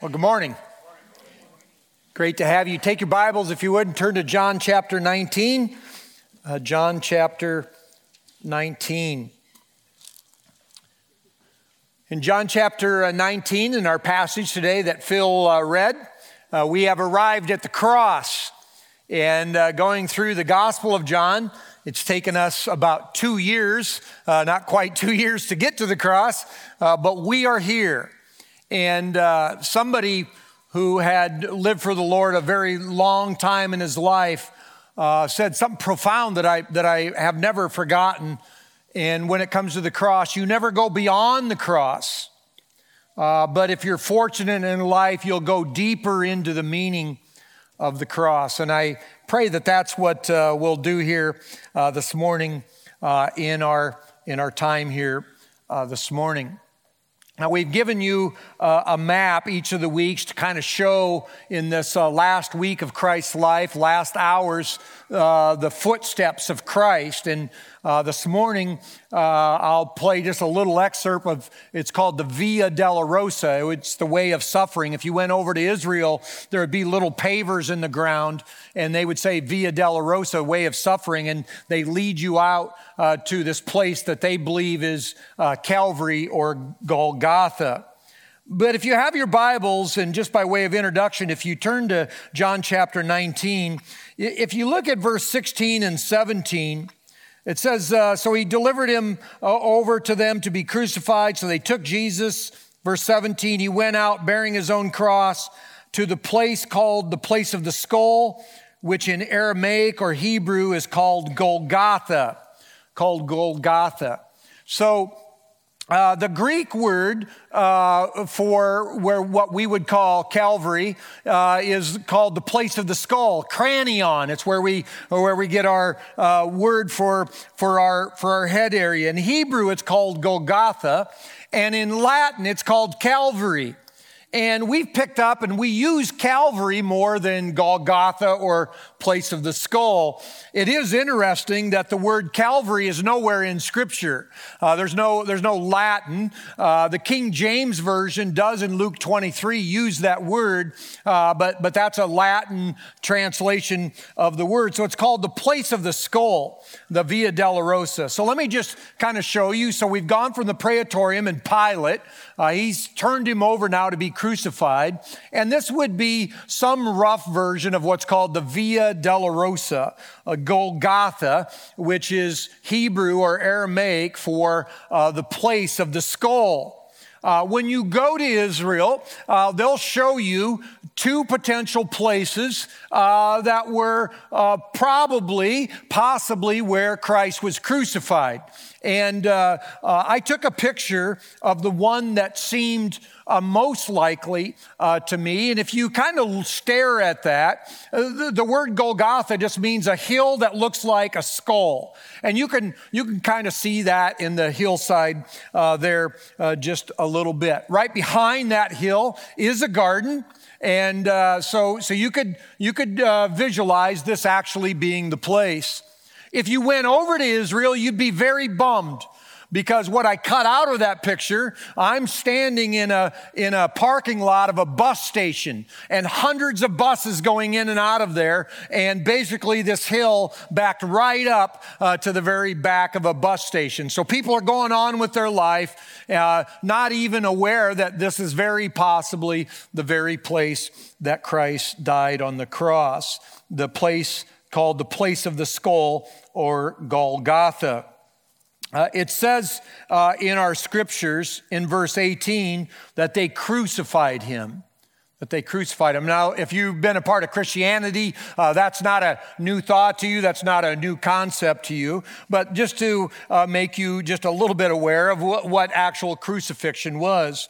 Well, good morning. Great to have you. Take your Bibles, if you would, and turn to John chapter 19. Uh, John chapter 19. In John chapter uh, 19, in our passage today that Phil uh, read, uh, we have arrived at the cross. And uh, going through the Gospel of John, it's taken us about two years, uh, not quite two years to get to the cross, but we are here. And uh, somebody who had lived for the Lord a very long time in his life uh, said something profound that I, that I have never forgotten. And when it comes to the cross, you never go beyond the cross. Uh, but if you're fortunate in life, you'll go deeper into the meaning of the cross. And I pray that that's what uh, we'll do here uh, this morning uh, in, our, in our time here this morning. Now, we've given you uh, a map each of the weeks to kind of show in this uh, last week of Christ's life, last hours, uh, the footsteps of Christ. And uh, this morning, uh, I'll play just a little excerpt of it's called the Via Dolorosa. It's the way of suffering. If you went over to Israel, there would be little pavers in the ground, and they would say Via Dolorosa, way of suffering, and they lead you out uh, to this place that they believe is uh, Calvary or Golgotha. But if you have your Bibles, and just by way of introduction, if you turn to John chapter 19, if you look at verse 16 and 17, it says, uh, So he delivered him uh, over to them to be crucified. So they took Jesus. Verse 17, he went out bearing his own cross to the place called the place of the skull, which in Aramaic or Hebrew is called Golgotha. Called Golgotha. So uh, the Greek word uh, for where what we would call Calvary uh, is called the place of the skull, cranion. It's where we where we get our uh, word for for our for our head area. In Hebrew, it's called Golgotha, and in Latin, it's called Calvary. And we've picked up and we use Calvary more than Golgotha or place of the skull. It is interesting that the word Calvary is nowhere in Scripture. Uh, there's, no, there's no Latin. Uh, the King James Version does in Luke 23 use that word, uh, but, but that's a Latin translation of the word. So it's called the place of the skull, the Via Dolorosa. So let me just kind of show you. So we've gone from the praetorium and Pilate. Uh, he's turned him over now to be crucified. And this would be some rough version of what's called the Via Dolorosa, a Golgotha, which is Hebrew or Aramaic for uh, the place of the skull. Uh, when you go to Israel, uh, they'll show you two potential places uh, that were uh, probably, possibly where Christ was crucified. And uh, uh, I took a picture of the one that seemed uh, most likely uh, to me. And if you kind of stare at that, uh, the, the, word Golgotha just means a hill that looks like a skull. And you can, you can kind of see that in the hillside uh, there just a little bit. Right behind that hill is a garden. And so, so you could, you could visualize this actually being the place. If you went over to Israel, you'd be very bummed because what I cut out of that picture, I'm standing in a, in a parking lot of a bus station and hundreds of buses going in and out of there. And basically, this hill backed right up uh, to the very back of a bus station. So people are going on with their life, uh, not even aware that this is very possibly the very place that Christ died on the cross, the place called the place of the skull or Golgotha. Uh, it says uh, in our scriptures in verse 18 that they crucified him. That they crucified him. Now, if you've been a part of Christianity, uh, that's not a new thought to you. That's not a new concept to you. But just to uh, make you just a little bit aware of what, what actual crucifixion was,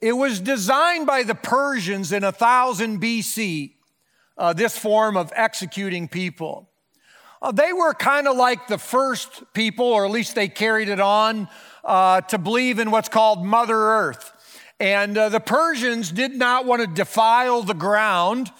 it was designed by the Persians in 1000 BC uh, this form of executing people. Uh, they were kind of like the first people, or at least they carried it on, uh, to believe in what's called Mother Earth. And uh, the Persians did not want to defile the ground,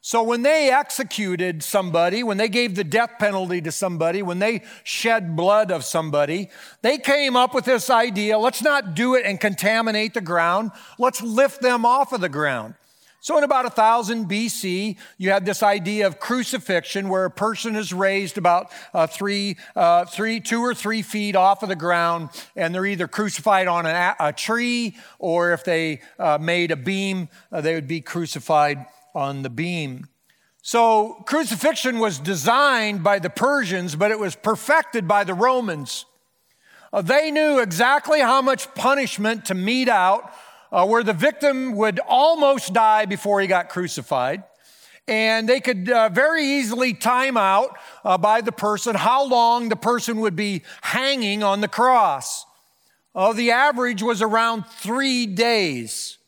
So when they executed somebody, when they gave the death penalty to somebody, when they shed blood of somebody, they came up with this idea let's not do it and contaminate the ground, let's lift them off of the ground. So, in about 1000 BC, you had this idea of crucifixion where a person is raised about uh, three, uh, three, two or three feet off of the ground, and they're either crucified on a, a tree or if they uh, made a beam, uh, they would be crucified on the beam. So, crucifixion was designed by the Persians, but it was perfected by the Romans. Uh, they knew exactly how much punishment to mete out uh, where the victim would almost die before he got crucified. And they could uh, very easily time out uh, by the person how long the person would be hanging on the cross. Uh, the average was around three days.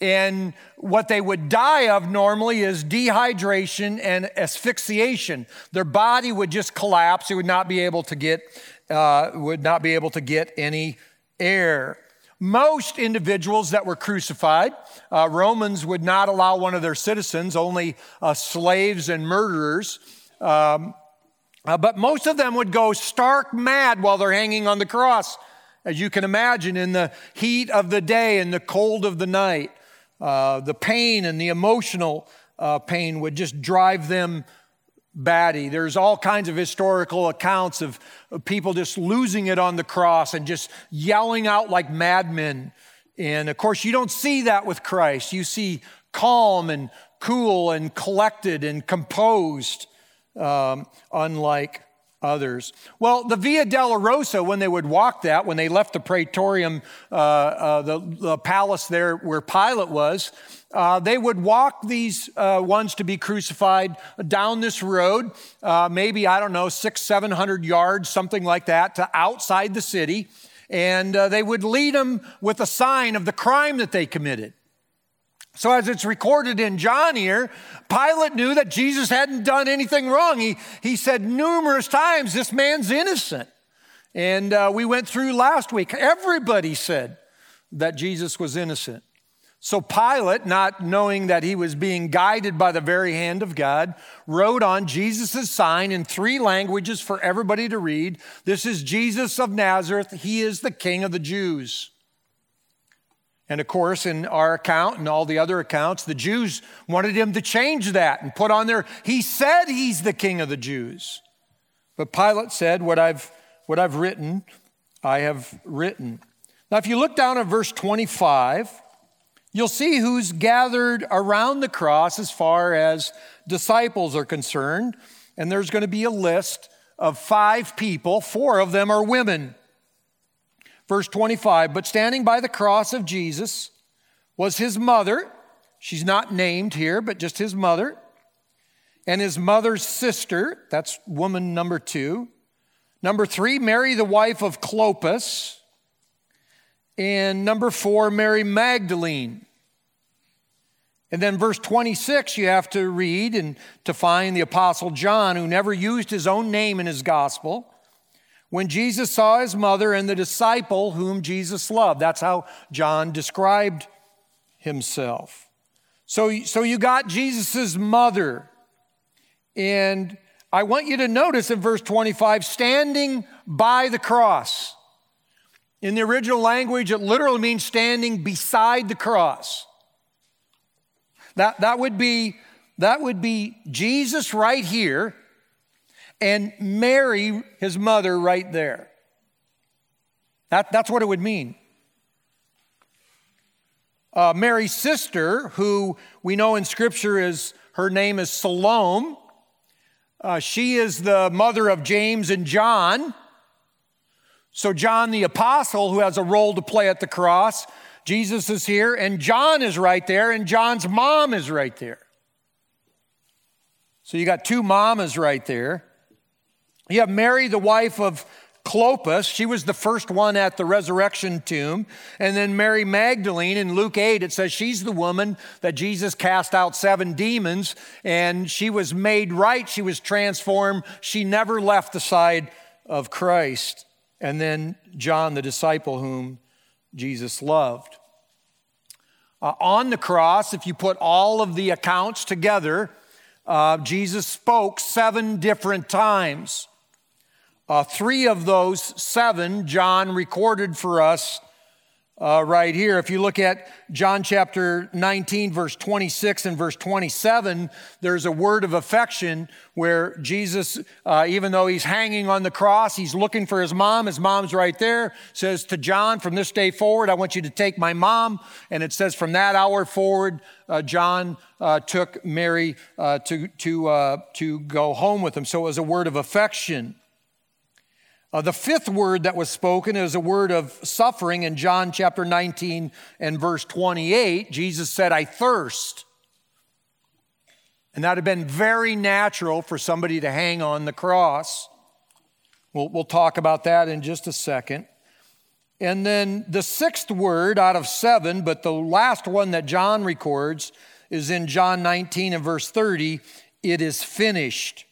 And what they would die of normally is dehydration and asphyxiation. Their body would just collapse. It would not be able to get, uh, would not be able to get any air most individuals that were crucified, uh, Romans would not allow one of their citizens, only uh, slaves and murderers. Um, uh, but most of them would go stark mad while they're hanging on the cross, as you can imagine, in the heat of the day and the cold of the night. Uh, the pain and the emotional uh, pain would just drive them batty. There's all kinds of historical accounts of, people just losing it on the cross and just yelling out like madmen. And of course, you don't see that with Christ. You see calm and cool and collected and composed, um, unlike others. Well, the Via Dolorosa, when they would walk that, when they left the Praetorium, uh, uh, the, the palace there where Pilate was, uh, they would walk these uh, ones to be crucified down this road, uh, maybe, I don't know, six, 700 yards, something like that, to outside the city. And uh, they would lead them with a sign of the crime that they committed. So, as it's recorded in John here, Pilate knew that Jesus hadn't done anything wrong. He, he said numerous times, This man's innocent. And uh, we went through last week, everybody said that Jesus was innocent. So Pilate, not knowing that he was being guided by the very hand of God, wrote on Jesus' sign in three languages for everybody to read This is Jesus of Nazareth. He is the King of the Jews. And of course, in our account and all the other accounts, the Jews wanted him to change that and put on there, He said He's the King of the Jews. But Pilate said, What I've, what I've written, I have written. Now, if you look down at verse 25, You'll see who's gathered around the cross as far as disciples are concerned. And there's going to be a list of five people, four of them are women. Verse 25, but standing by the cross of Jesus was his mother. She's not named here, but just his mother. And his mother's sister, that's woman number two. Number three, Mary, the wife of Clopas. And number four, Mary Magdalene. And then verse 26, you have to read and to find the Apostle John, who never used his own name in his gospel. When Jesus saw his mother and the disciple whom Jesus loved. That's how John described himself. So, so you got Jesus' mother. And I want you to notice in verse 25, standing by the cross. In the original language, it literally means standing beside the cross. That, that, would be, that would be Jesus right here and Mary, his mother, right there. That, that's what it would mean. Uh, Mary's sister, who we know in Scripture is her name is Salome, uh, she is the mother of James and John. So, John the Apostle, who has a role to play at the cross, Jesus is here, and John is right there, and John's mom is right there. So you got two mamas right there. You have Mary, the wife of Clopas. She was the first one at the resurrection tomb. And then Mary Magdalene in Luke 8, it says she's the woman that Jesus cast out seven demons, and she was made right. She was transformed. She never left the side of Christ and then John, the disciple whom Jesus loved. Uh, on the cross, if you put all of the accounts together, uh, Jesus spoke seven different times. Uh, three of those seven, John recorded for us uh, right here. If you look at John chapter 19, verse 26 and verse 27, there's a word of affection where Jesus, uh, even though he's hanging on the cross, he's looking for his mom. His mom's right there. Says to John, From this day forward, I want you to take my mom. And it says, From that hour forward, uh, John uh, took Mary uh, to, to, uh, to go home with him. So it was a word of affection. Uh, the fifth word that was spoken is a word of suffering in John chapter 19 and verse 28. Jesus said, I thirst. And that had been very natural for somebody to hang on the cross. We'll, we'll talk about that in just a second. And then the sixth word out of seven, but the last one that John records is in John 19 and verse 30 it is finished.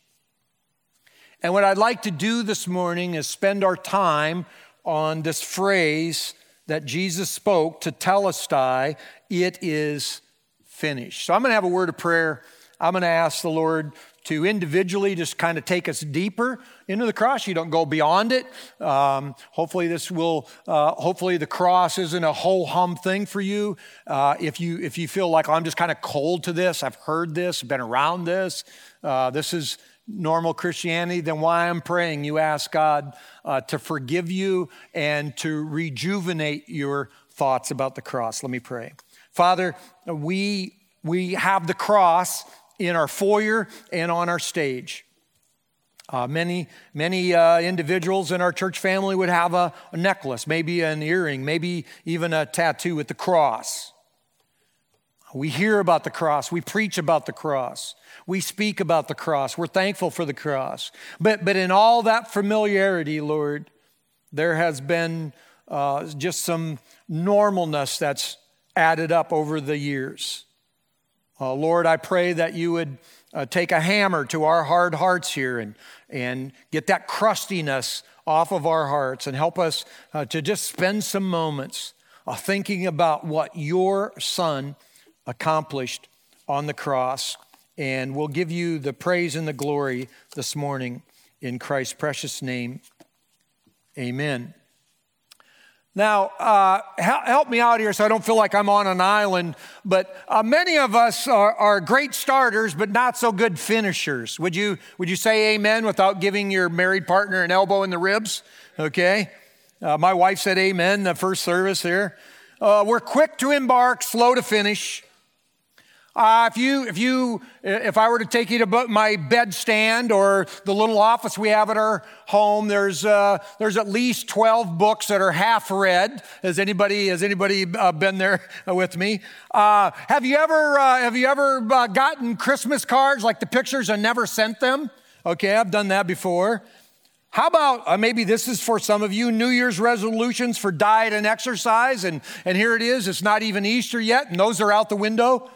And what I'd like to do this morning is spend our time on this phrase that Jesus spoke tetelestai, it is finished. So I'm going to have a word of prayer. I'm going to ask the Lord to individually just kind of take us deeper into the cross. You don't go beyond it. Um, hopefully, this will. Uh, hopefully, the cross isn't a whole hum thing for you. Uh, if you if you feel like oh, I'm just kind of cold to this, I've heard this, been around this. Uh, this is normal Christianity, then why I'm praying, you ask God uh, to forgive you and to rejuvenate your thoughts about the cross. Let me pray. Father, we, we have the cross in our foyer and on our stage. Uh, many, many uh, individuals in our church family would have a, a necklace, maybe an earring, maybe even a tattoo with the cross. We hear about the cross, we preach about the cross. We speak about the cross. We're thankful for the cross. But, but in all that familiarity, Lord, there has been uh, just some normalness that's added up over the years. Uh, Lord, I pray that you would uh, take a hammer to our hard hearts here and, and get that crustiness off of our hearts and help us uh, to just spend some moments uh, thinking about what your Son accomplished on the cross and we'll give you the praise and the glory this morning in Christ's precious name. Amen. Now, uh, help me out here so I don't feel like I'm on an island, but uh, many of us are, are, great starters, but not so good finishers. Would you, would you say amen without giving your married partner an elbow in the ribs? Okay. Uh, my wife said amen the first service here. Uh, we're quick to embark, slow to finish. Uh, if you, if you, if I were to take you to my bedstand or the little office we have at our home, there's uh, there's at least twelve books that are half read. Has anybody has anybody uh, been there with me? Uh, have you ever uh, have you ever uh, gotten Christmas cards like the pictures and never sent them? Okay, I've done that before. How about maybe this is for some of you New Year's resolutions for diet and exercise, and and here it is. It's not even Easter yet, and those are out the window.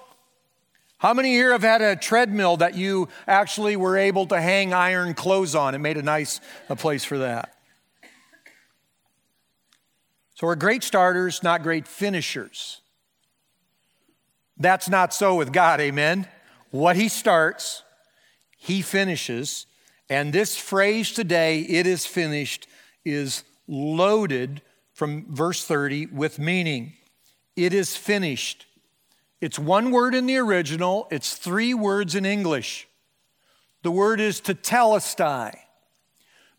How many here have had a treadmill that you actually were able to hang iron clothes on? It made a nice a place for that. So we're great starters, not great finishers. That's not so with God, amen? What He starts, He finishes. And this phrase today, it is finished, is loaded from verse 30 with meaning. It is finished. It's one word in the original, it's three words in English. The word is tetelestai.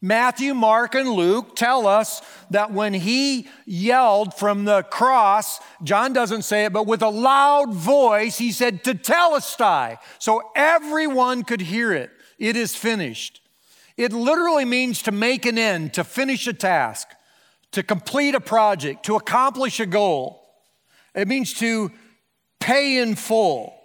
Matthew, Mark, and Luke tell us that when he yelled from the cross, John doesn't say it, but with a loud voice, he said, tetelestai. So everyone could hear it. It is finished. It literally means to make an end, to finish a task, to complete a project, to accomplish a goal. It means to pay in full.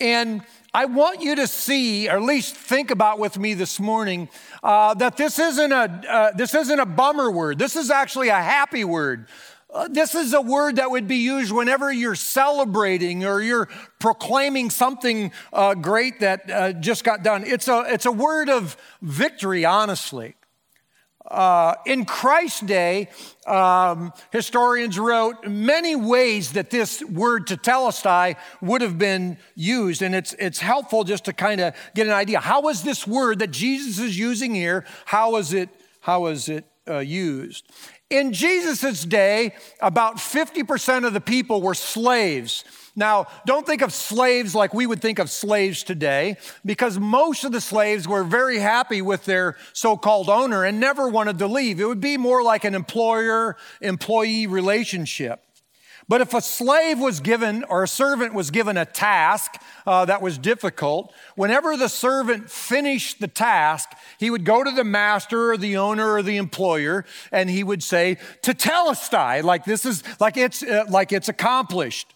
And I want you to see, or at least think about with me this morning, uh, that this isn't a uh, this isn't a bummer word. This is actually a happy word. Uh, this is a word that would be used whenever you're celebrating or you're proclaiming something uh, great that uh, just got done. It's a it's a word of victory, honestly. Uh, in Christ's day, um, historians wrote many ways that this word tetelestai would have been used. And it's, it's helpful just to kind of get an idea. How is this word that Jesus is using here, how is it, how is it uh, used? In Jesus' day, about 50% of the people were slaves. Now, don't think of slaves like we would think of slaves today, because most of the slaves were very happy with their so called owner and never wanted to leave. It would be more like an employer employee relationship. But if a slave was given or a servant was given a task uh, that was difficult, whenever the servant finished the task, he would go to the master or the owner or the employer and he would say, "To "Tetelestai," like this is like it's uh, like it's accomplished.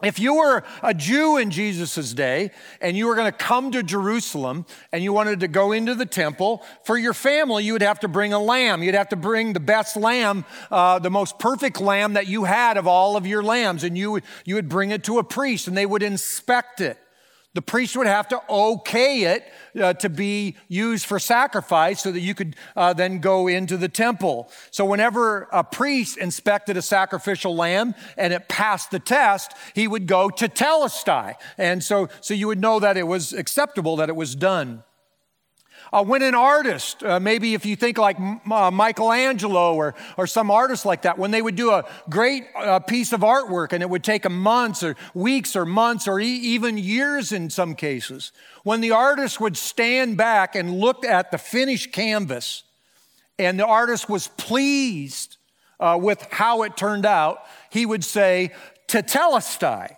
If you were a Jew in Jesus' day and you were going to come to Jerusalem and you wanted to go into the temple, for your family, you would have to bring a lamb. You'd have to bring the best lamb, uh, the most perfect lamb that you had of all of your lambs, and you, you would bring it to a priest and they would inspect it. The priest would have to okay it uh, to be used for sacrifice so that you could uh, then go into the temple. So, whenever a priest inspected a sacrificial lamb and it passed the test, he would go tetelestai. And so, so you would know that it was acceptable, that it was done. Uh, when an artist, uh, maybe if you think like uh, Michelangelo or, or some artist like that, when they would do a great uh, piece of artwork and it would take them months or weeks or months or e- even years in some cases, when the artist would stand back and look at the finished canvas and the artist was pleased uh, with how it turned out, he would say, Tetelestai.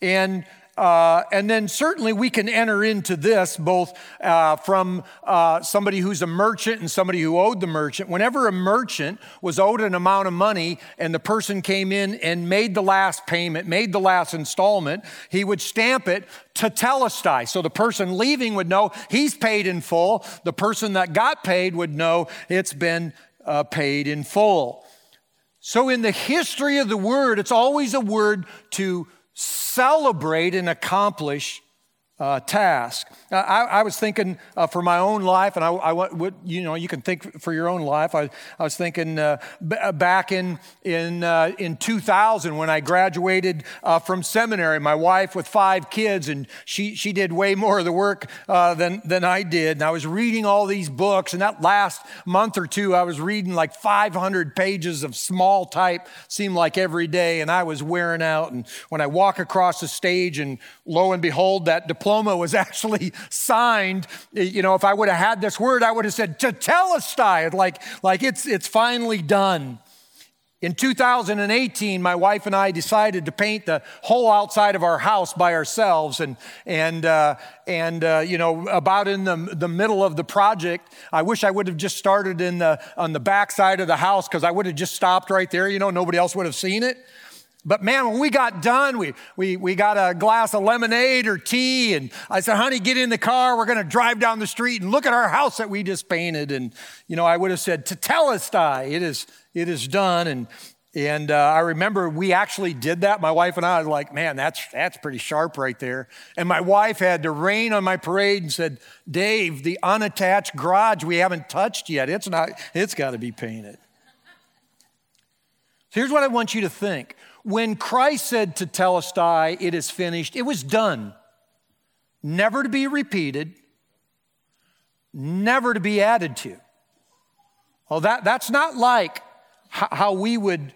And uh, and then certainly we can enter into this both uh, from uh, somebody who's a merchant and somebody who owed the merchant. Whenever a merchant was owed an amount of money and the person came in and made the last payment, made the last installment, he would stamp it tetelestai. So the person leaving would know he's paid in full. The person that got paid would know it's been uh, paid in full. So in the history of the word, it's always a word to celebrate and accomplish uh, task. I, I, was thinking uh, for my own life, and I, I you know, you can think for your own life. I, I was thinking uh, b- back in in uh, in 2000 when I graduated uh, from seminary. My wife with five kids, and she she did way more of the work uh, than than I did. And I was reading all these books, and that last month or two, I was reading like 500 pages of small type, seemed like every day, and I was wearing out. And when I walk across the stage, and lo and behold, that diploma diploma was actually signed, you know, if I would have had this word, I would have said tetelestai, like, like it's, it's finally done. In 2018, my wife and I decided to paint the whole outside of our house by ourselves. And, and, uh, and uh, you know, about in the, the middle of the project, I wish I would have just started in the, on the back side of the house because I would have just stopped right there. You know, nobody else would have seen it. But man, when we got done, we, we, we got a glass of lemonade or tea, and I said, honey, get in the car. We're going to drive down the street and look at our house that we just painted. And, you know, I would have said, Tetelestai, it is, it is done. And, and uh, I remember we actually did that. My wife and I was like, man, that's, that's pretty sharp right there. And my wife had to rain on my parade and said, Dave, the unattached garage we haven't touched yet, it's, not, it's got to be painted. So here's what I want you to think when Christ said tetelestai, it is finished, it was done. Never to be repeated, never to be added to. Well, that, that's not like how we would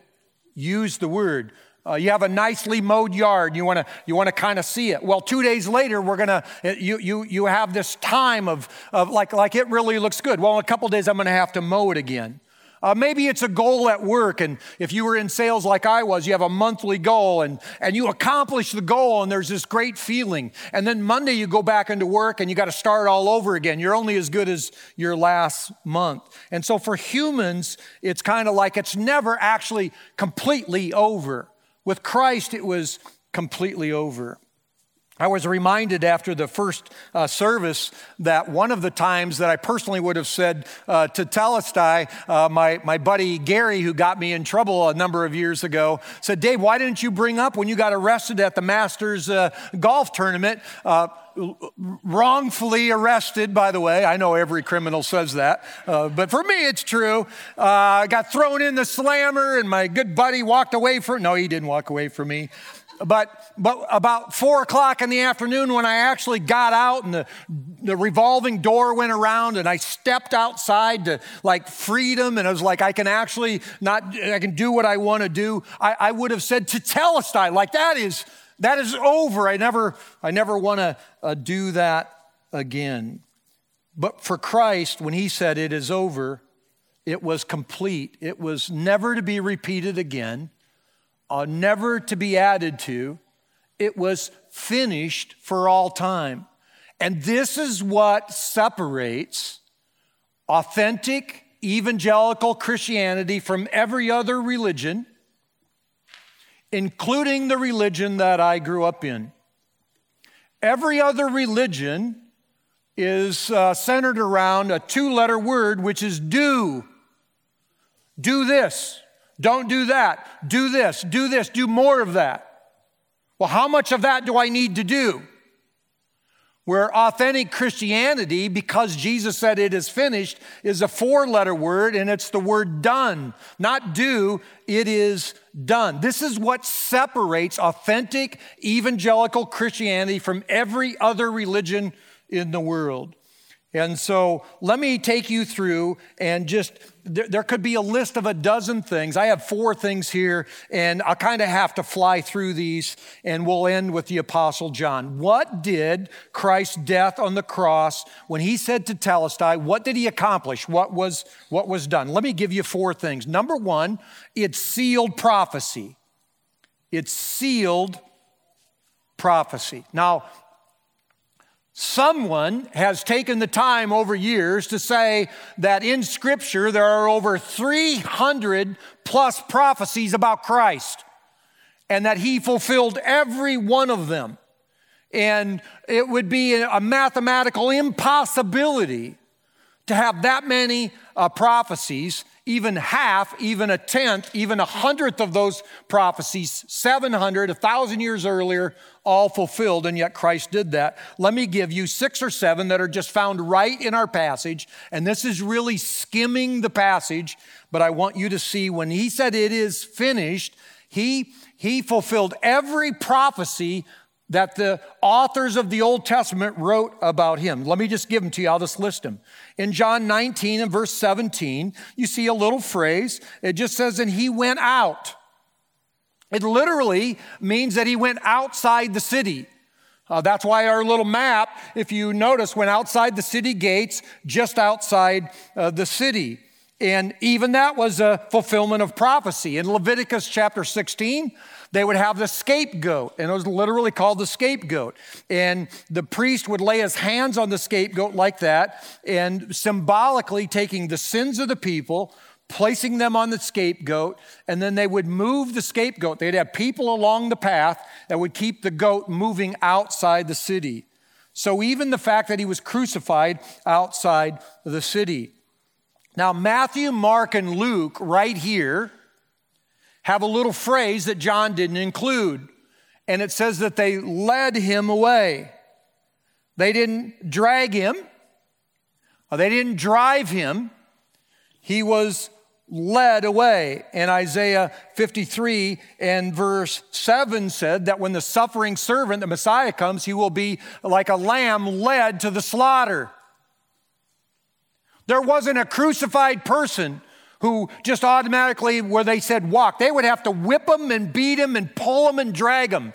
use the word. Uh, you have a nicely mowed yard. You want to you want to kind of see it. Well, two days later, we're gonna you you you have this time of of like like it really looks good. Well, in a couple days, I'm gonna have to mow it again. Uh, maybe it's a goal at work, and if you were in sales like I was, you have a monthly goal, and, and you accomplish the goal, and there's this great feeling. And then Monday you go back into work, and you got to start all over again. You're only as good as your last month. And so for humans, it's kind of like it's never actually completely over. With Christ, it was completely over. I was reminded after the first uh, service that one of the times that I personally would have said uh, tetelestai, uh, my, my buddy Gary, who got me in trouble a number of years ago, said, Dave, why didn't you bring up when you got arrested at the Masters uh, golf tournament? Uh, wrongfully arrested, by the way. I know every criminal says that, uh, but for me, it's true. I got thrown in the slammer, and my good buddy walked away from. No, he didn't walk away from me. But, but about four o'clock in the afternoon, when I actually got out and the, the revolving door went around and I stepped outside to like freedom, and I was like, I can actually not, I can do what I want to do. I, I would have said tetelestai, like that is, that is over. I never, I never want to uh, do that again. But for Christ, when he said it is over, it was complete. It was never to be repeated again uh, never to be added to. It was finished for all time. And this is what separates authentic evangelical Christianity from every other religion, including the religion that I grew up in. Every other religion is uh, centered around a two letter word, which is do. Do this. Don't do that. Do this, do this, do more of that. Well, how much of that do I need to do? Where authentic Christianity, because Jesus said it is finished, is a four letter word and it's the word done. Not do, it is done. This is what separates authentic evangelical Christianity from every other religion in the world. And so let me take you through and just, there, there, could be a list of a dozen things. I have four things here, and I kind of have to fly through these, and we'll end with the Apostle John. What did Christ's death on the cross, when he said tetelestai, what did he accomplish? What was, what was done? Let me give you four things. Number one, it sealed prophecy. It sealed prophecy. Now, Someone has taken the time over years to say that in Scripture there are over 300 plus prophecies about Christ and that He fulfilled every one of them. And it would be a mathematical impossibility to have that many uh, prophecies even half, even a tenth, even a hundredth of those prophecies, 700, a thousand years earlier, all fulfilled, and yet Christ did that. Let me give you six or seven that are just found right in our passage, and this is really skimming the passage, but I want you to see when he said it is finished, he, he fulfilled every prophecy that the authors of the Old Testament wrote about him. Let me just give them to you. I'll just list them. In John 19 and verse 17, you see a little phrase. It just says, and he went out. It literally means that he went outside the city. Uh, that's why our little map, if you notice, went outside the city gates, just outside uh, the city. And even that was a fulfillment of prophecy. In Leviticus chapter 16, they would have the scapegoat, and it was literally called the scapegoat. And the priest would lay his hands on the scapegoat like that, and symbolically taking the sins of the people, placing them on the scapegoat, and then they would move the scapegoat. They'd have people along the path that would keep the goat moving outside the city. So even the fact that he was crucified outside the city. Now, Matthew, Mark, and Luke, right here, have a little phrase that John didn't include. And it says that they led him away. They didn't drag him, uh, they didn't drive him. He was led away. And Isaiah 53 and verse 7 said that when the suffering servant, the Messiah, comes, he will be like a lamb led to the slaughter. There wasn't a crucified person who just automatically, where they said walk, they would have to whip them and beat them and pull them and drag them.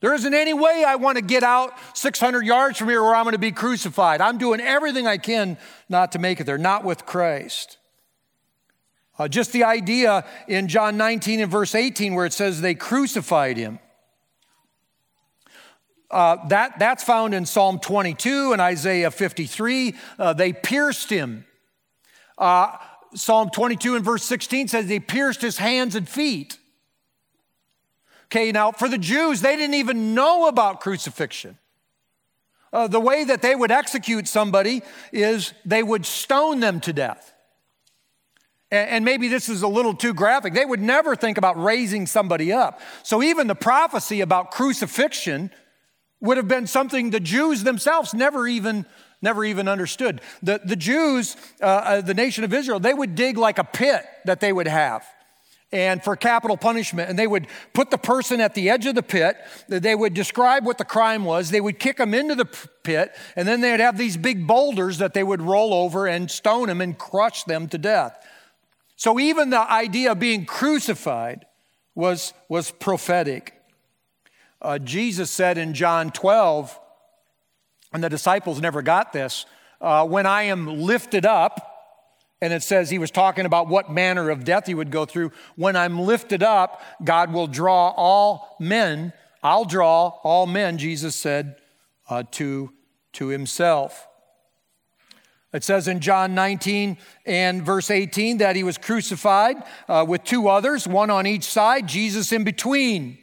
There isn't any way I want to get out 600 yards from here where I'm going to be crucified. I'm doing everything I can not to make it there, not with Christ. Uh, just the idea in John 19 and verse 18 where it says they crucified him. Uh, that, that's found in Psalm 22 and Isaiah 53. Uh, they pierced him. Uh, Psalm 22 and verse 16 says they pierced his hands and feet. Okay, now for the Jews, they didn't even know about crucifixion. Uh, the way that they would execute somebody is they would stone them to death. And, and maybe this is a little too graphic. They would never think about raising somebody up. So even the prophecy about crucifixion would have been something the Jews themselves never even never even understood. The, the Jews, uh, uh, the nation of Israel, they would dig like a pit that they would have and for capital punishment. And they would put the person at the edge of the pit. They would describe what the crime was. They would kick them into the pit. And then they'd have these big boulders that they would roll over and stone them and crush them to death. So even the idea of being crucified was, was prophetic. Uh, Jesus said in John 12, and the disciples never got this, uh, when I am lifted up, and it says he was talking about what manner of death he would go through. When I'm lifted up, God will draw all men. I'll draw all men, Jesus said, uh, to, to himself. It says in John 19 and verse 18 that he was crucified uh, with two others, one on each side, Jesus in between.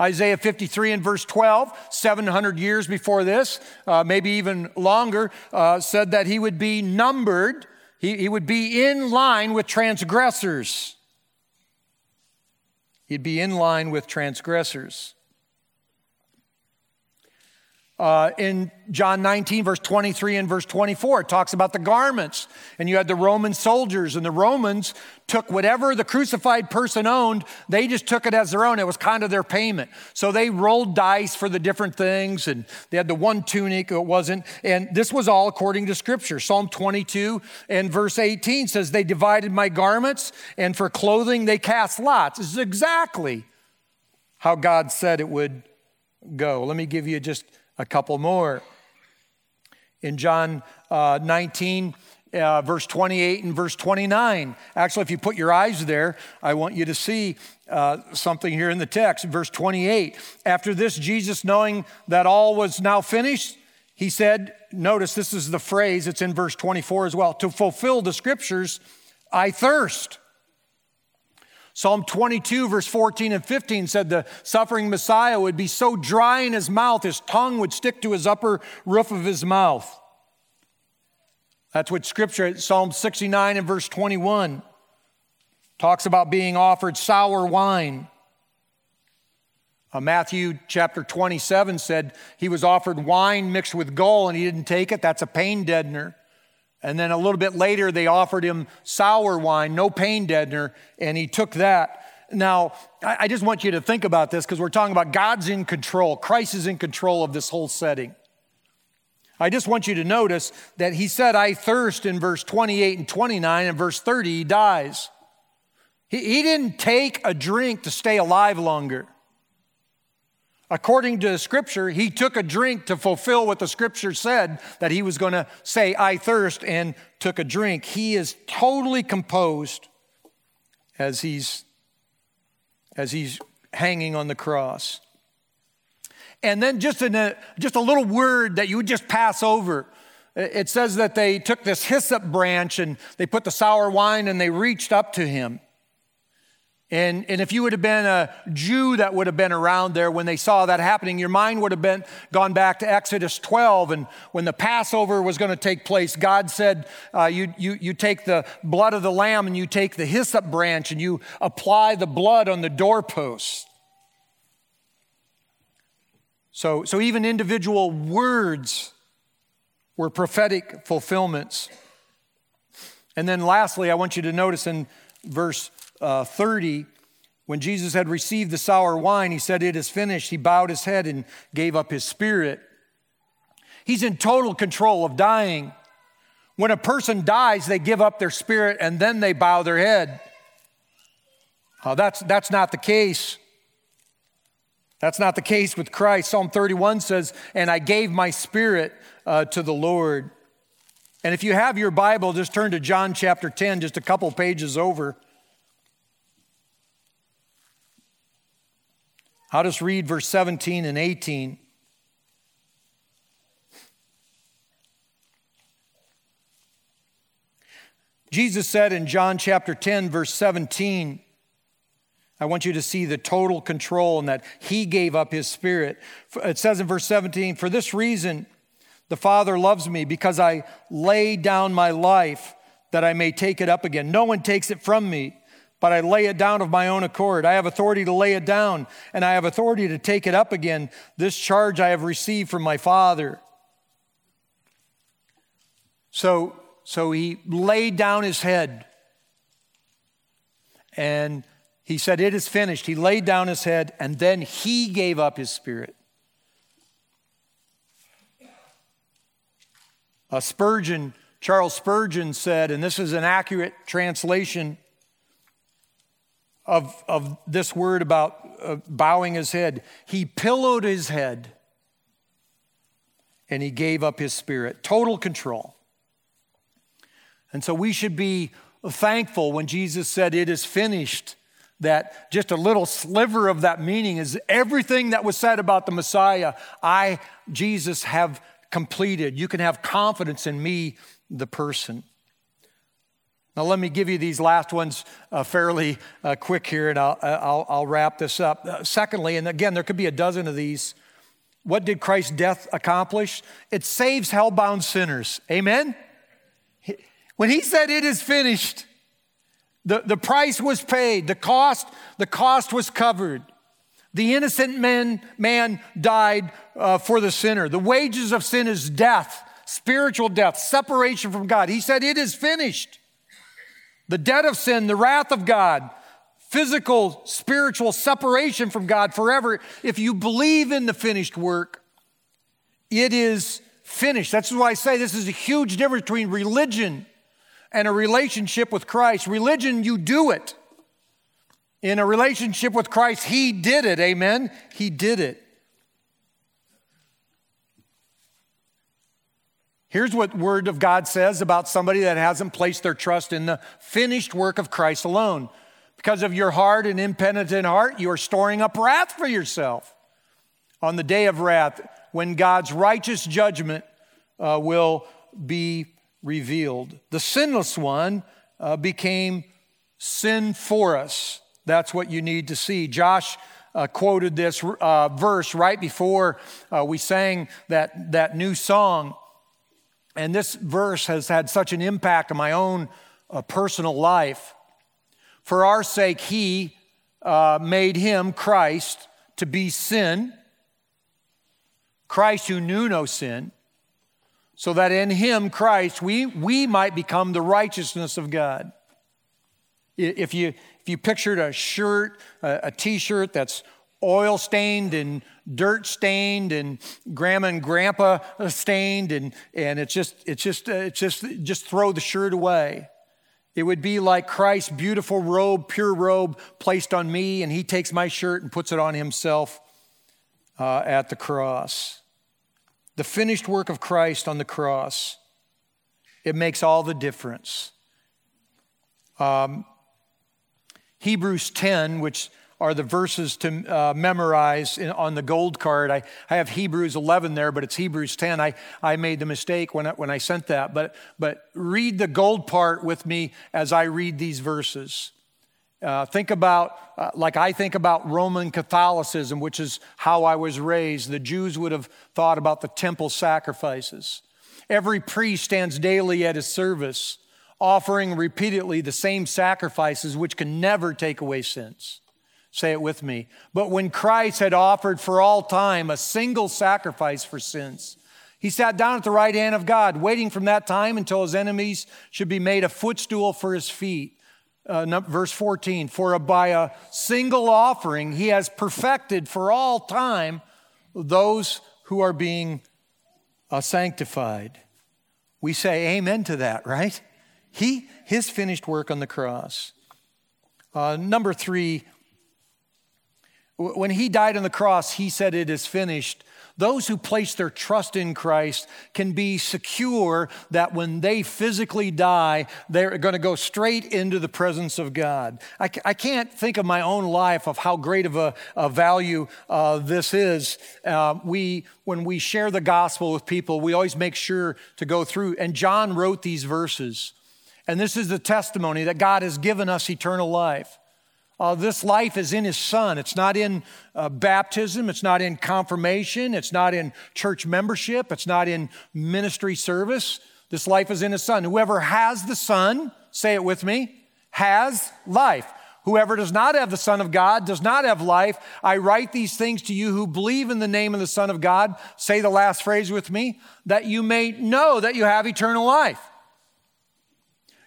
Isaiah 53 and verse 12, 700 years before this, uh, maybe even longer, uh, said that he would be numbered, he, he would be in line with transgressors. He'd be in line with transgressors. Uh, in John 19, verse 23 and verse 24, it talks about the garments. And you had the Roman soldiers, and the Romans took whatever the crucified person owned, they just took it as their own. It was kind of their payment. So they rolled dice for the different things, and they had the one tunic, it wasn't. And this was all according to Scripture. Psalm 22 and verse 18 says, They divided my garments, and for clothing they cast lots. This is exactly how God said it would go. Let me give you just a couple more. In John uh, 19, uh, verse 28 and verse 29. Actually, if you put your eyes there, I want you to see uh, something here in the text. Verse 28 After this, Jesus, knowing that all was now finished, he said, Notice this is the phrase, it's in verse 24 as well to fulfill the scriptures, I thirst. Psalm 22, verse 14 and 15 said the suffering Messiah would be so dry in his mouth, his tongue would stick to his upper roof of his mouth. That's what scripture, Psalm 69 and verse 21, talks about being offered sour wine. Uh, Matthew chapter 27 said he was offered wine mixed with gall and he didn't take it. That's a pain deadener. And then a little bit later, they offered him sour wine, no pain deadener, and he took that. Now, I just want you to think about this because we're talking about God's in control. Christ is in control of this whole setting. I just want you to notice that he said, I thirst in verse 28 and 29, and verse 30, he dies. He, he didn't take a drink to stay alive longer. According to scripture, he took a drink to fulfill what the scripture said that he was going to say, I thirst, and took a drink. He is totally composed as he's, as he's hanging on the cross. And then just, in a, just a little word that you would just pass over. It says that they took this hyssop branch and they put the sour wine and they reached up to him. And, and if you would have been a Jew that would have been around there when they saw that happening, your mind would have been gone back to Exodus 12. And when the Passover was going to take place, God said, uh, you, you, you take the blood of the lamb and you take the hyssop branch and you apply the blood on the doorpost. So, so even individual words were prophetic fulfillments. And then lastly, I want you to notice in verse uh, 30, when Jesus had received the sour wine, he said, It is finished. He bowed his head and gave up his spirit. He's in total control of dying. When a person dies, they give up their spirit and then they bow their head. Uh, that's, that's not the case. That's not the case with Christ. Psalm 31 says, And I gave my spirit uh, to the Lord. And if you have your Bible, just turn to John chapter 10, just a couple pages over. I'll just read verse 17 and 18. Jesus said in John chapter 10, verse 17, I want you to see the total control and that he gave up his spirit. It says in verse 17, For this reason, the Father loves me because I lay down my life that I may take it up again. No one takes it from me, but I lay it down of my own accord. I have authority to lay it down, and I have authority to take it up again. This charge I have received from my Father. So, so he laid down his head and he said, It is finished. He laid down his head and then he gave up his spirit. A Spurgeon, Charles Spurgeon said, and this is an accurate translation of, of this word about uh, bowing his head. He pillowed his head and he gave up his spirit. Total control. And so we should be thankful when Jesus said, It is finished that just a little sliver of that meaning is everything that was said about the Messiah, I, Jesus, have completed. You can have confidence in me, the person. Now, let me give you these last ones uh, fairly uh, quick here, and I'll, I'll, I'll wrap this up. Uh, secondly, and again, there could be a dozen of these. What did Christ's death accomplish? It saves hell-bound sinners. Amen? When he said, It is finished, the, the price was paid, the cost, the cost was covered. The innocent man, man died uh, for the sinner. The wages of sin is death, spiritual death, separation from God. He said, It is finished. The debt of sin, the wrath of God, physical, spiritual separation from God forever. If you believe in the finished work, it is finished. That's why I say this is a huge difference between religion and a relationship with Christ. Religion, you do it. In a relationship with Christ, He did it. Amen? He did it. Here's what Word of God says about somebody that hasn't placed their trust in the finished work of Christ alone. Because of your hard and impenitent heart, you are storing up wrath for yourself on the day of wrath when God's righteous judgment uh, will be revealed. The sinless one uh, became sin for us. That's what you need to see. Josh uh, quoted this uh, verse right before uh, we sang that, that new song. And this verse has had such an impact on my own uh, personal life. For our sake, he uh, made him, Christ, to be sin. Christ who knew no sin so that in him, Christ, we, we might become the righteousness of God. If you, if you pictured a shirt, a, a t shirt that's oil stained and dirt stained and grandma and grandpa stained, and, and it's just, it's just, uh, it's just, just throw the shirt away. It would be like Christ's beautiful robe, pure robe, placed on me, and he takes my shirt and puts it on himself uh, at the cross the finished work of Christ on the cross, it makes all the difference. Um, Hebrews 10, which are the verses to uh, memorize in, on the gold card. I, I have Hebrews 11 there, but it's Hebrews 10. I, I made the mistake when I, when I sent that. But, but read the gold part with me as I read these verses. Uh, think about, uh, like I think about Roman Catholicism, which is how I was raised. The Jews would have thought about the temple sacrifices. Every priest stands daily at his service, offering repeatedly the same sacrifices which can never take away sins. Say it with me. But when Christ had offered for all time a single sacrifice for sins, he sat down at the right hand of God, waiting from that time until his enemies should be made a footstool for his feet uh, verse 14, for by a single offering he has perfected for all time those who are being uh, sanctified. We say amen to that, right? He, his finished work on the cross. Uh, number three, when he died on the cross, he said, It is finished. Those who place their trust in Christ can be secure that when they physically die, they're going to go straight into the presence of God. I, I can't think of my own life of how great of a, a value uh, this is. Uh, we, when we share the gospel with people, we always make sure to go through. And John wrote these verses. And this is the testimony that God has given us eternal life. Uh, this life is in his son. It's not in uh, baptism, it's not in confirmation, it's not in church membership, it's not in ministry service. This life is in his son. Whoever has the son, say it with me, has life. Whoever does not have the Son of God does not have life. I write these things to you who believe in the name of the Son of God. Say the last phrase with me that you may know that you have eternal life.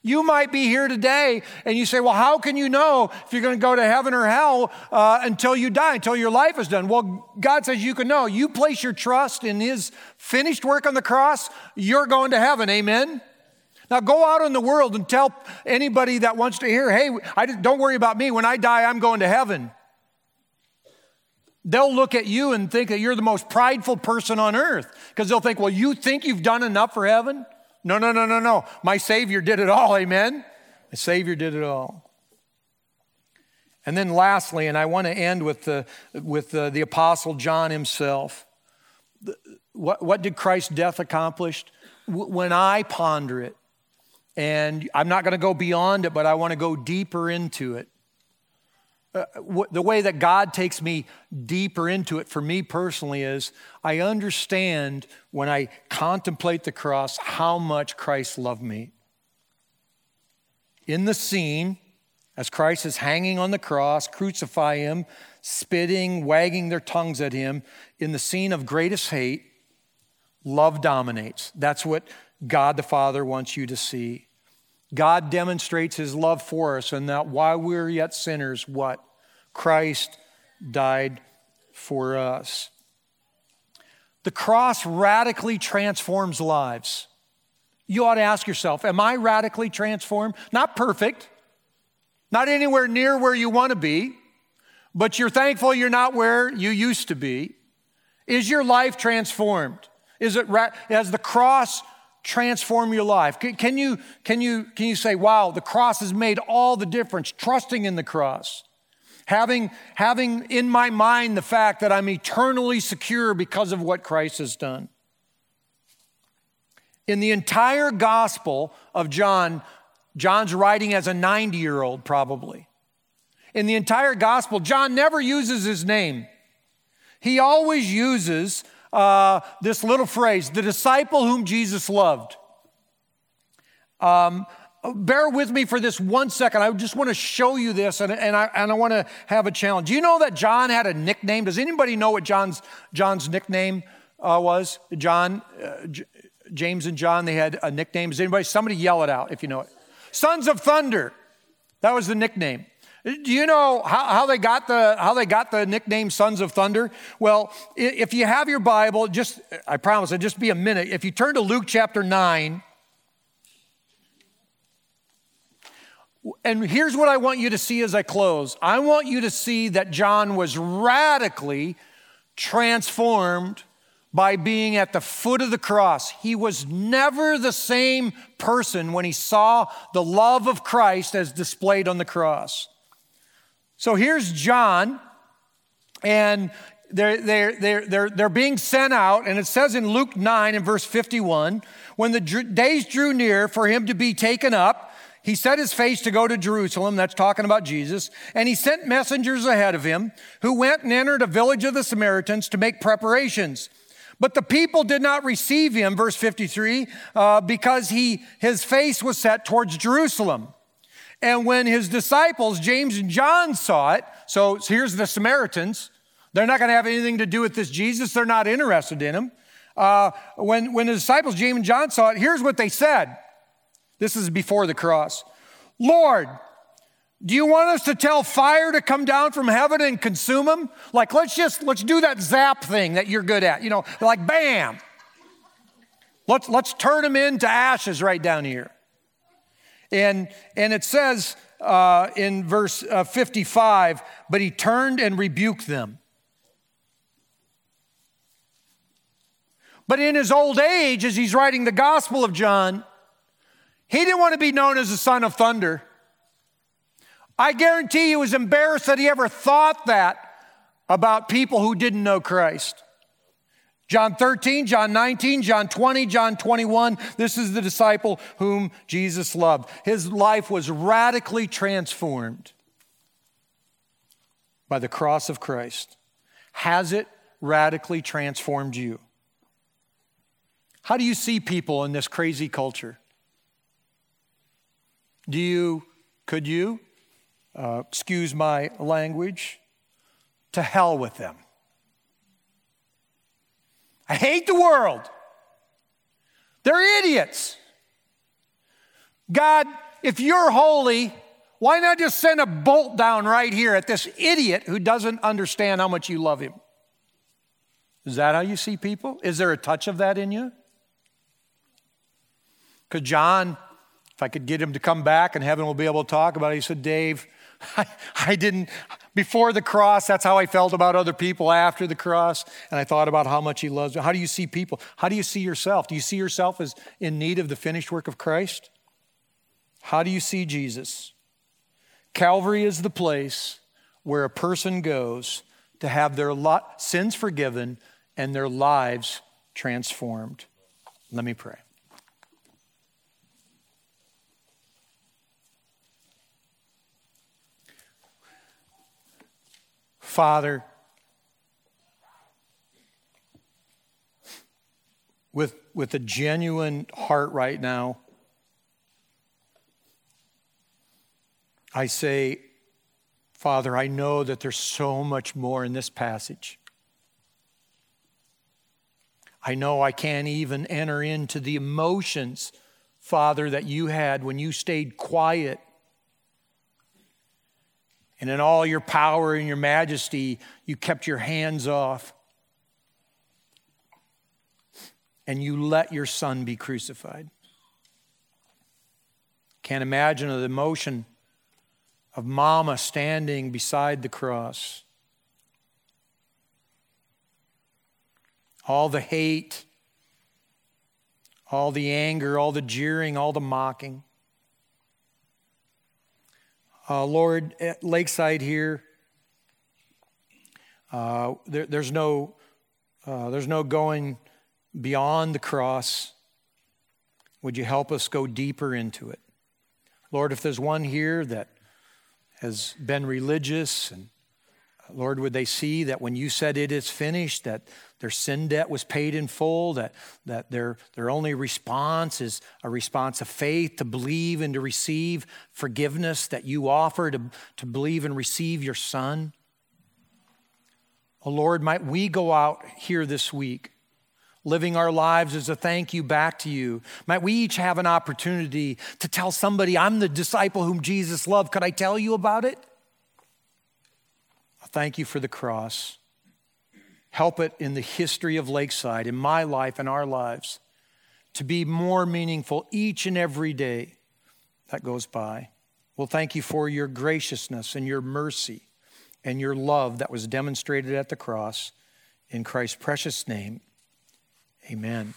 You might be here today and you say, Well, how can you know if you're going to go to heaven or hell uh, until you die, until your life is done? Well, God says you can know. You place your trust in His finished work on the cross, you're going to heaven. Amen. Now go out in the world and tell anybody that wants to hear, hey, I, don't worry about me. When I die, I'm going to heaven. They'll look at you and think that you're the most prideful person on earth because they'll think, well, you think you've done enough for heaven? No, no, no, no, no. My Savior did it all, amen? My Savior did it all. And then lastly, and I want to end with the, with the, the Apostle John himself. What, what did Christ's death accomplish? When I ponder it, and I'm not going to go beyond it, but I want to go deeper into it. Uh, the way that God takes me deeper into it for me personally is I understand when I contemplate the cross how much Christ loved me. In the scene, as Christ is hanging on the cross, crucify him, spitting, wagging their tongues at him, in the scene of greatest hate, love dominates. That's what God the Father wants you to see. God demonstrates his love for us, and that while we're yet sinners, what? Christ died for us. The cross radically transforms lives. You ought to ask yourself Am I radically transformed? Not perfect, not anywhere near where you want to be, but you're thankful you're not where you used to be. Is your life transformed? Is it has the cross transform your life? Can, you, can, you, can you say, wow, the cross has made all the difference, trusting in the cross? Having, having in my mind the fact that I'm eternally secure because of what Christ has done. In the entire gospel of John, John's writing as a 90 year old, probably. In the entire gospel, John never uses his name. He always uses uh, this little phrase the disciple whom Jesus loved. Um, bear with me for this one second. I just want to show you this and, and I, and I want to have a challenge. Do you know that John had a nickname? Does anybody know what John's, John's nickname uh, was? John, uh, J- James and John, they had a nickname. Does anybody, somebody yell it out if you know it? Sons of Thunder. That was the nickname. Do you know how, how, they got the, how they got the nickname Sons of Thunder? Well, if you have your Bible, just, I promise, it'll just be a minute. If you turn to Luke chapter 9, and here's what I want you to see as I close I want you to see that John was radically transformed by being at the foot of the cross. He was never the same person when he saw the love of Christ as displayed on the cross. So here's John, and they're, they're, they're, they're, they're being sent out, and it says in Luke 9 and verse 51 when the days drew near for him to be taken up, he set his face to go to Jerusalem. That's talking about Jesus. And he sent messengers ahead of him who went and entered a village of the Samaritans to make preparations. But the people did not receive him, verse 53, uh, because he, his face was set towards Jerusalem. And when his disciples, James and John, saw it, so here's the Samaritans, they're not going to have anything to do with this Jesus, they're not interested in him. Uh, when, when the disciples, James and John, saw it, here's what they said. This is before the cross Lord, do you want us to tell fire to come down from heaven and consume them? Like, let's just, let's do that zap thing that you're good at. You know, like bam. Let's, let's turn them into ashes right down here. And, and it says uh, in verse uh, 55 but he turned and rebuked them. But in his old age, as he's writing the Gospel of John, he didn't want to be known as the son of thunder. I guarantee he was embarrassed that he ever thought that about people who didn't know Christ. John 13, John 19, John 20, John 21. This is the disciple whom Jesus loved. His life was radically transformed. by the cross of Christ? Has it radically transformed you? How do you see people in this crazy culture? Do you, could you, uh, excuse my language, to hell with them? I hate the world. They're idiots. God, if you're holy, why not just send a bolt down right here at this idiot who doesn't understand how much you love him? Is that how you see people? Is there a touch of that in you? Because John, if I could get him to come back and heaven will be able to talk about it, he said, Dave, I, I didn't, before the cross, that's how I felt about other people after the cross. And I thought about how much he loves me. How do you see people? How do you see yourself? Do you see yourself as in need of the finished work of Christ? How do you see Jesus? Calvary is the place where a person goes to have their sins forgiven and their lives transformed. Let me pray. Father, with, with a genuine heart right now, I say, Father, I know that there's so much more in this passage. I know I can't even enter into the emotions, Father, that you had when you stayed quiet and in all your power and your majesty, you kept your hands off. And you let your son be crucified. Can't imagine the emotion of mama standing beside the cross. All the hate, all the anger, all the jeering, all the mocking. Uh, Lord, at Lakeside here, uh, there, there's, no, uh, there's no going beyond the cross. Would you help us go deeper into it? Lord, if there's one here that has been religious and Lord, would they see that when you said it is finished, that their sin debt was paid in full, that, that their, their only response is a response of faith to believe and to receive forgiveness that you offer, to, to believe and receive your Son? Oh Lord, might we go out here this week living our lives as a thank you back to you. Might we each have an opportunity to tell somebody, I'm the disciple whom Jesus loved. Could I tell you about it? Thank you for the cross. Help it in the history of Lakeside, in my life and our lives, to be more meaningful each and every day that goes by. Well, thank you for your graciousness and your mercy and your love that was demonstrated at the cross. In Christ's precious name, amen.